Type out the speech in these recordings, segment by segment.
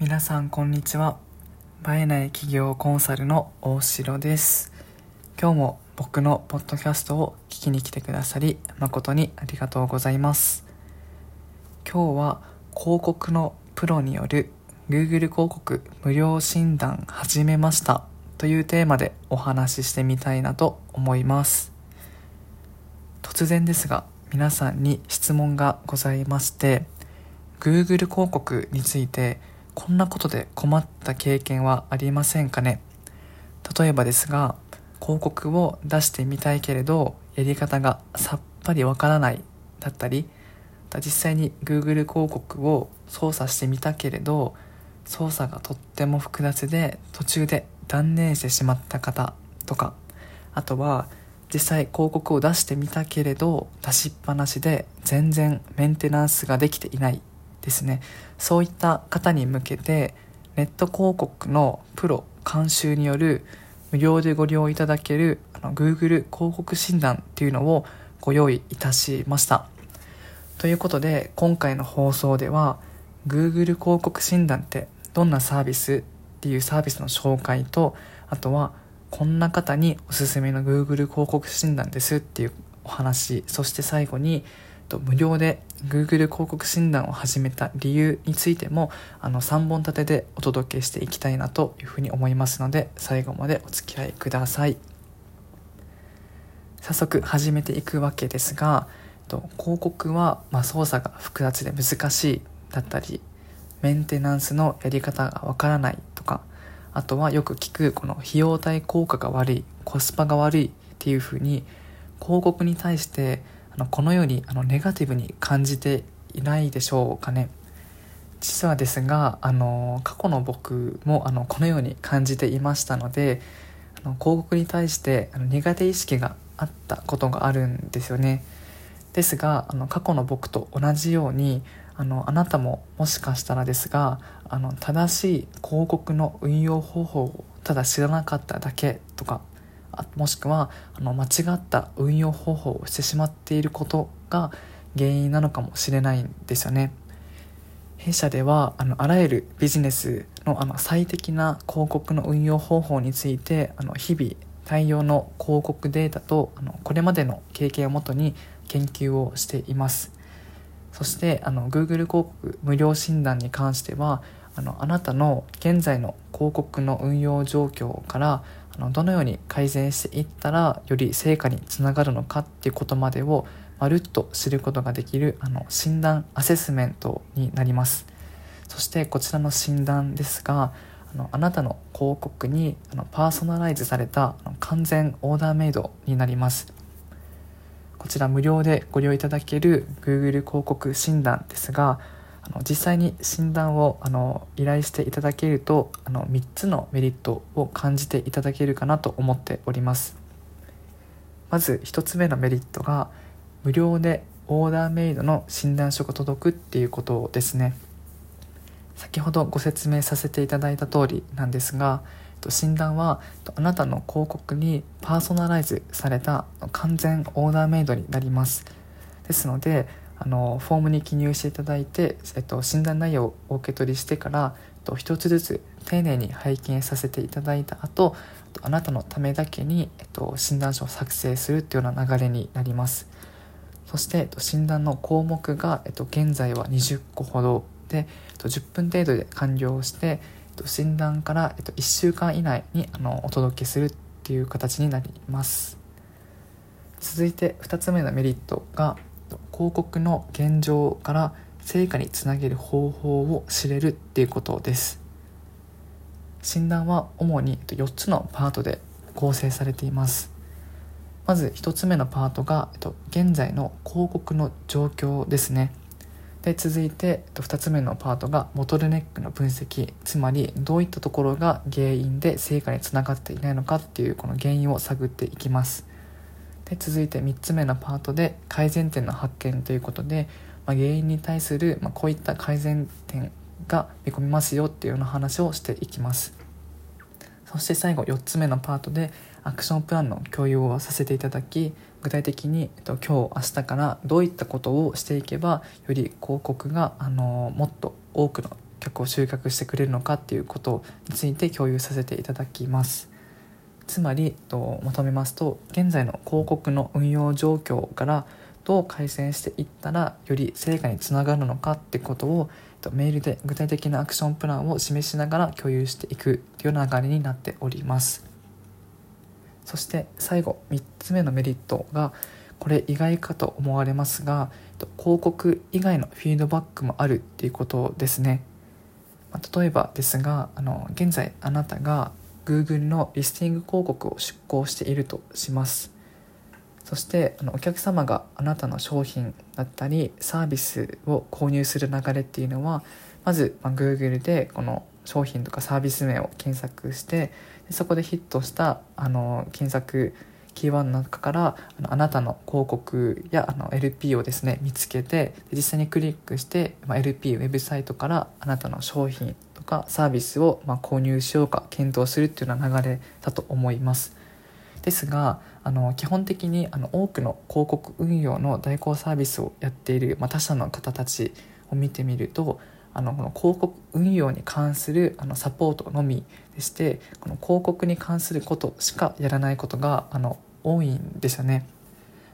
皆さんこんにちは。映えない企業コンサルの大城です。今日も僕のポッドキャストを聞きに来てくださり誠にありがとうございます。今日は広告のプロによる Google 広告無料診断始めましたというテーマでお話ししてみたいなと思います。突然ですが皆さんに質問がございまして Google 広告についてこんなことで困った経験はありませんかね？例えばですが広告を出してみたいけれどやり方がさっぱりわからないだったり実際に Google 広告を操作してみたけれど操作がとっても複雑で途中で断念してしまった方とかあとは実際広告を出してみたけれど出しっぱなしで全然メンテナンスができていないですね。そういった方に向けてネット広告のプロ監修による無料でご利用いただけるあの Google 広告診断っていうのをご用意いたしました。ということで今回の放送では Google 広告診断ってどんなサービスっていうサービスの紹介とあとはこんな方におすすめの Google 広告診断ですっていうお話そして最後に無料で Google 広告診断を始めた理由についてもあの3本立てでお届けしていきたいなというふうに思いますので最後までお付き合いください。早速始めていくわけですが広告はまあ操作が複雑で難しいだったりメンテナンスのやり方がわからないとかあとはよく聞くこの費用対効果が悪いコスパが悪いっていうふうに広告に対してあのこのようにあのネガティブに感じていないでしょうかね。実はですがあの過去の僕もあのこのように感じていましたのであの広告に対してあの苦手意識があったことがあるんですよね。ですがあの過去の僕と同じようにあのあなたももしかしたらですがあの正しい広告の運用方法をただ知らなかっただけとかもしくはあの間違った運用方法をしてしまっていることが原因なのかもしれないんですよね。弊社ではあのあらゆるビジネスのあの最適な広告の運用方法についてあの日々対応の広告データとあのこれまでの経験をもとに研究をしていますそしてあの Google 広告無料診断に関してはあのあなたの現在の広告の運用状況からあのどのように改善していったらより成果につながるのかっていうことまでをまるっと知ることができるあの診断アセスメントになります。そしてこちらの診断ですがあのあなたの広告にあのパーソナライズされた完全オーダーメイドになります。こちら無料でご利用いただける Google 広告診断ですがあの実際に診断をあの依頼していただけるとあの3つのメリットを感じていただけるかなと思っております。まず1つ目のメリットが無料でオーダーメイドの診断書が届くっていうことですね。先ほどご説明させていただいた通りなんですが診断はあなたの広告にパーソナライズされた完全オーダーメイドになります。ですのであのフォームに記入していただいて、えっと、診断内容をお受け取りしてからと一つずつ丁寧に拝見させていただいた後あなたのためだけに、えっと、診断書を作成するというような流れになります。そして、えっと、診断の項目が、えっと、現在は20個ほどで、えっと、10分程度で完了してえっと診断から、えっと、1週間以内にあのお届けするっていう形になります。続いて2つ目のメリットが広告の現状から成果につなげる方法を知れるっていうことです。診断は主に4つのパートで構成されています。まず1つ目のパートが現在の広告の状況ですね。で続いて2つ目のパートがボトルネックの分析。つまりどういったところが原因で成果につながっていないのかっていうこの原因を探っていきます。で続いて3つ目のパートで改善点の発見ということで、まあ、原因に対する、まあ、こういった改善点が見込みますよっていうような話をしていきます。そして最後4つ目のパートでアクションプランの共有をさせていただき具体的に、えっと、今日明日からどういったことをしていけばより広告があのもっと多くの客を集客してくれるのかっていうことについて共有させていただきます。つまりとまとめますと現在の広告の運用状況からどう改善していったらより成果につながるのかってことをメールで具体的なアクションプランを示しながら共有していくという流れになっております。そして最後3つ目のメリットがこれ意外かと思われますが広告以外のフィードバックもあるっていうことですね。例えばですがあの現在あなたが Google のリスティング広告を出稿しているとします。そしてあのお客様があなたの商品だったりサービスを購入する流れっていうのはまず、ま、Google でこの商品とかサービス名を検索してそこでヒットしたあの検索キーワードの中からあのあなたの広告やあの LP をですね見つけて実際にクリックして、ま、LP ウェブサイトからあなたの商品かサービスをま購入しようか検討するっていうような流れだと思いますですがあの基本的にあの多くの広告運用の代行サービスをやっている、まあ、他社の方たちを見てみるとあのこの広告運用に関するあのサポートのみでしてこの広告に関することしかやらないことがあの多いんですよね。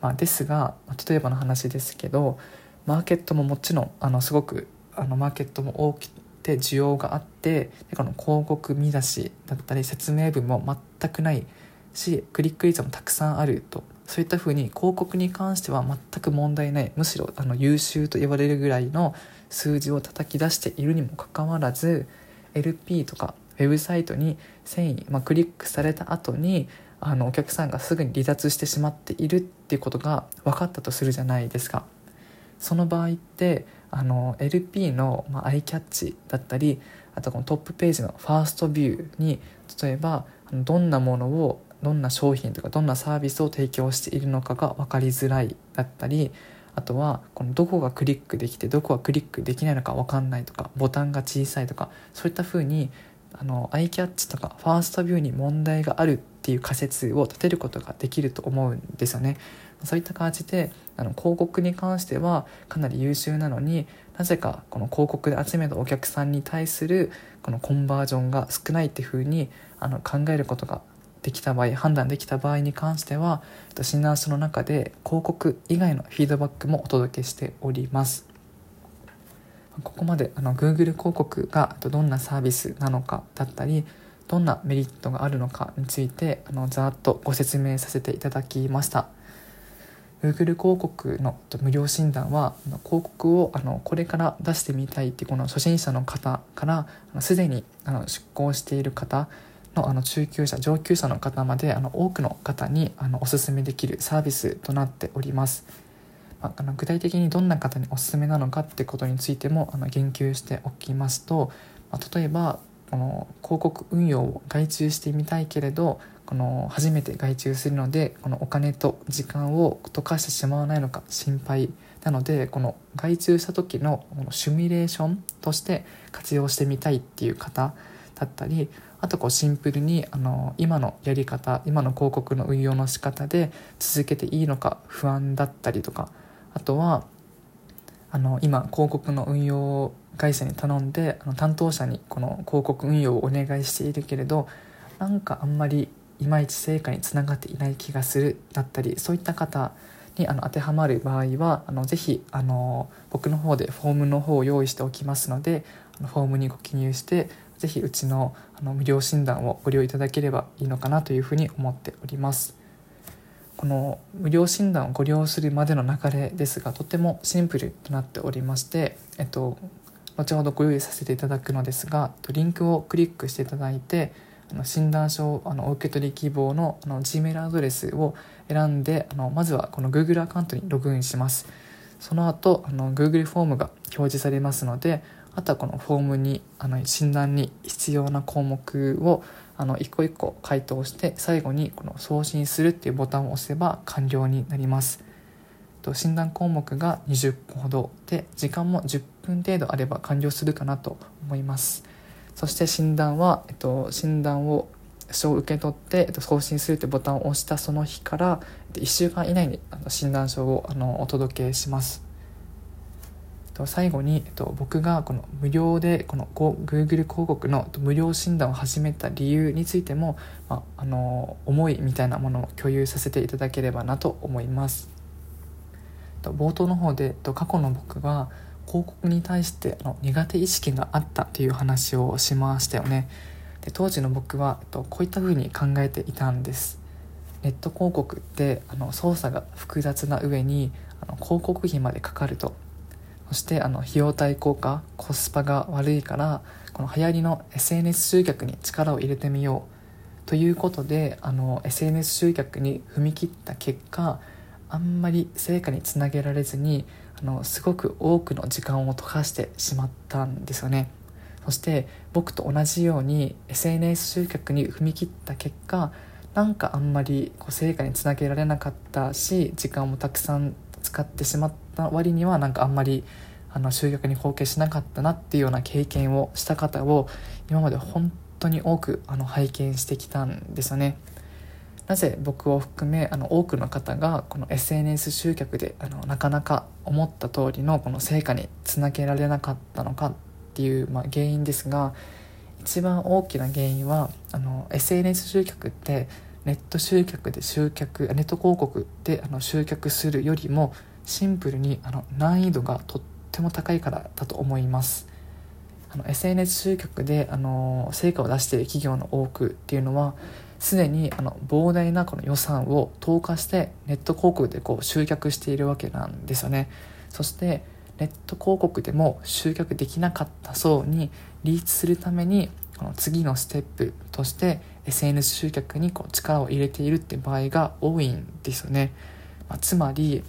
まあ、ですが例えばの話ですけどマーケットももちろんあのすごくあのマーケットも大きくて需要があってでこの広告見出しだったり説明文も全くないしクリック率もたくさんあるとそういったふうに広告に関しては全く問題ないむしろあの優秀と言われるぐらいの数字を叩き出しているにもかかわらず LP とかウェブサイトに繊維、まあ、クリックされた後にあのお客さんがすぐに離脱してしまっているっていうことが分かったとするじゃないですか。その場合ってあの LP の、ま、アイキャッチだったりあとこのトップページのファーストビューに例えばどんなものをどんな商品とかどんなサービスを提供しているのかが分かりづらいだったりあとはこのどこがクリックできてどこがクリックできないのか分かんないとかボタンが小さいとかそういったふうにあのアイキャッチとかファーストビューに問題があるっていう仮説を立てることができると思うんですよね。そういった感じであの広告に関してはかなり優秀なのになぜかこの広告で集めたお客さんに対するこのコンバージョンが少ないっていうふうにあの考えることができた場合判断できた場合に関しては診断書の中で広告以外のフィードバックもお届けしております。ここまであの Google 広告がどんなサービスなのかだったりどんなメリットがあるのかについてあのざっとご説明させていただきました。Google 広告の無料診断は広告をあのこれから出してみたいっていうこの初心者の方からすでにあの出向している方のあの中級者上級者の方まであの多くの方にあのおすすめできるサービスとなっております。まあ、あの具体的にどんな方におすすめなのかってことについてもあの言及しておきますと、まあ、例えばこの広告運用を外注してみたいけれどこの初めて外注するのでこのお金と時間を溶かしてしまわないのか心配なのでこの外注した時のこのシミュレーションとして活用してみたいっていう方だったりあとこうシンプルにあの今のやり方今の広告の運用の仕方で続けていいのか不安だったりとかあとはあの今広告の運用会社に頼んであの担当者にこの広告運用をお願いしているけれどなんかあんまりいまいち成果につながっていない気がするだったりそういった方にあの当てはまる場合はあのぜひあの僕の方でフォームの方を用意しておきますのであのフォームにご記入してぜひうちのあの無料診断をご利用いただければいいのかなというふうに思っております。この無料診断をご利用するまでの流れですがとてもシンプルとなっておりまして、えっと、後ほどご用意させていただくのですがリンクをクリックしていただいてあの診断書あのお受け取り希望のあの Gmail アドレスを選んであのまずはこの Google アカウントにログインします。その後あの Google フォームが表示されますのであとはこのフォームにあの診断に必要な項目をあの一個一個回答して最後にこの送信するっていうボタンを押せば完了になります。診断項目が20個ほどで時間も10分程度あれば完了するかなと思います。そして診断は、えっと、診断を書を受け取って、えっと、送信するというボタンを押したその日から、えっと、1週間以内にあの診断書をあのお届けします最後に、えっと、僕がこの無料でこの Google 広告の無料診断を始めた理由についても、まあ、あの思いみたいなものを共有させていただければなと思います。冒頭の方で過去の僕は広告に対しての苦手意識があったという話をしましたよね。で当時の僕はこういったふうに考えていたんです。ネット広告ってあの操作が複雑な上にあの広告費までかかると。そしてあの費用対効果コスパが悪いからこの流行りの SNS 集客に力を入れてみよう。ということであの SNS 集客に踏み切った結果あんまり成果につなげられずにあのすごく多くの時間を溶かしてしまったんですよねそして僕と同じように SNS 集客に踏み切った結果なんかあんまりこう成果につなげられなかったし時間もたくさん使ってしまった割にはなんかあんまりあの集客に貢献しなかったなっていうような経験をした方を今まで本当に多くあの拝見してきたんですよね。なぜ僕を含めあの多くの方がこの SNS 集客であのなかなか思った通りのこの成果につなげられなかったのかっていう、まあ、原因ですが一番大きな原因はあの SNS 集客ってネット集客で集客ネット広告であの集客するよりもシンプルにあの難易度がとっても高いからだと思います。あの SNS 集客であの成果を出している企業の多くっていうのはすでにあの膨大なこの予算を投下してネット広告でこう集客しているわけなんですよね。そしてネット広告でも集客できなかった層にリーチするためにこの次のステップとして SNS 集客にこう力を入れているって場合が多いんですよね、まあ、つまり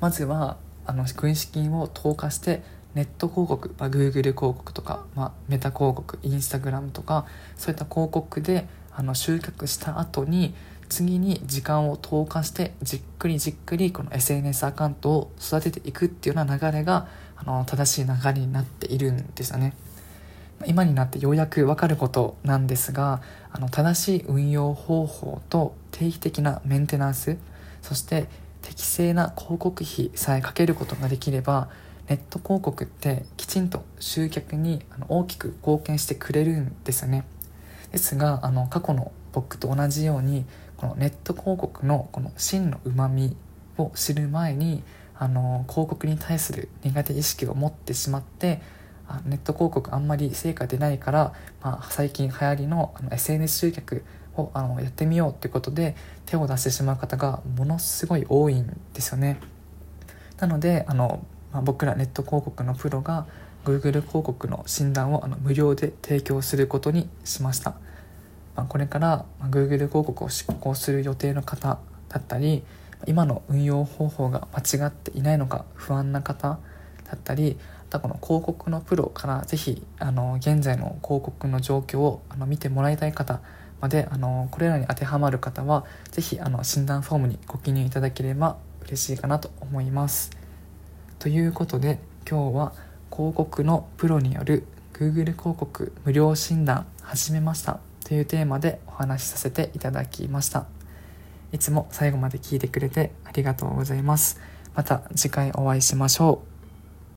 まずはあの軍資金を投下してネット広告、まあ、Google 広告とか、まあ、メタ広告 Instagram とかそういった広告であの集客した後に次に時間を投下してじっくりじっくりこの SNS アカウントを育てていくっていうような流れがあの正しい流れになっているんですよね。今になってようやく分かることなんですがあの正しい運用方法と定期的なメンテナンスそして適正な広告費さえかけることができればネット広告ってきちんと集客に大きく貢献してくれるんですよねですがあの過去の僕と同じようにこのネット広告のこの真のうまみを知る前にあの広告に対する苦手意識を持ってしまってネット広告あんまり成果出ないから、まあ、最近流行りのあの SNS 集客をあのやってみようってことで手を出してしまう方がものすごい多いんですよね。なのであの、まあ、僕らネット広告のプロが Google 広告の診断をあの無料で提供することにしました。まあ、これから、Google 広告を執行する予定の方だったり今の運用方法が間違っていないのか不安な方だったりたこの広告のプロから是非あの現在の広告の状況をあの見てもらいたい方まであのこれらに当てはまる方は是非あの診断フォームにご記入いただければ嬉しいかなと思います。ということで今日は広告のプロによる Google 広告無料診断始めましたというテーマでお話しさせていただきました。いつも最後まで聞いてくれてありがとうございます。また次回お会いしましょう。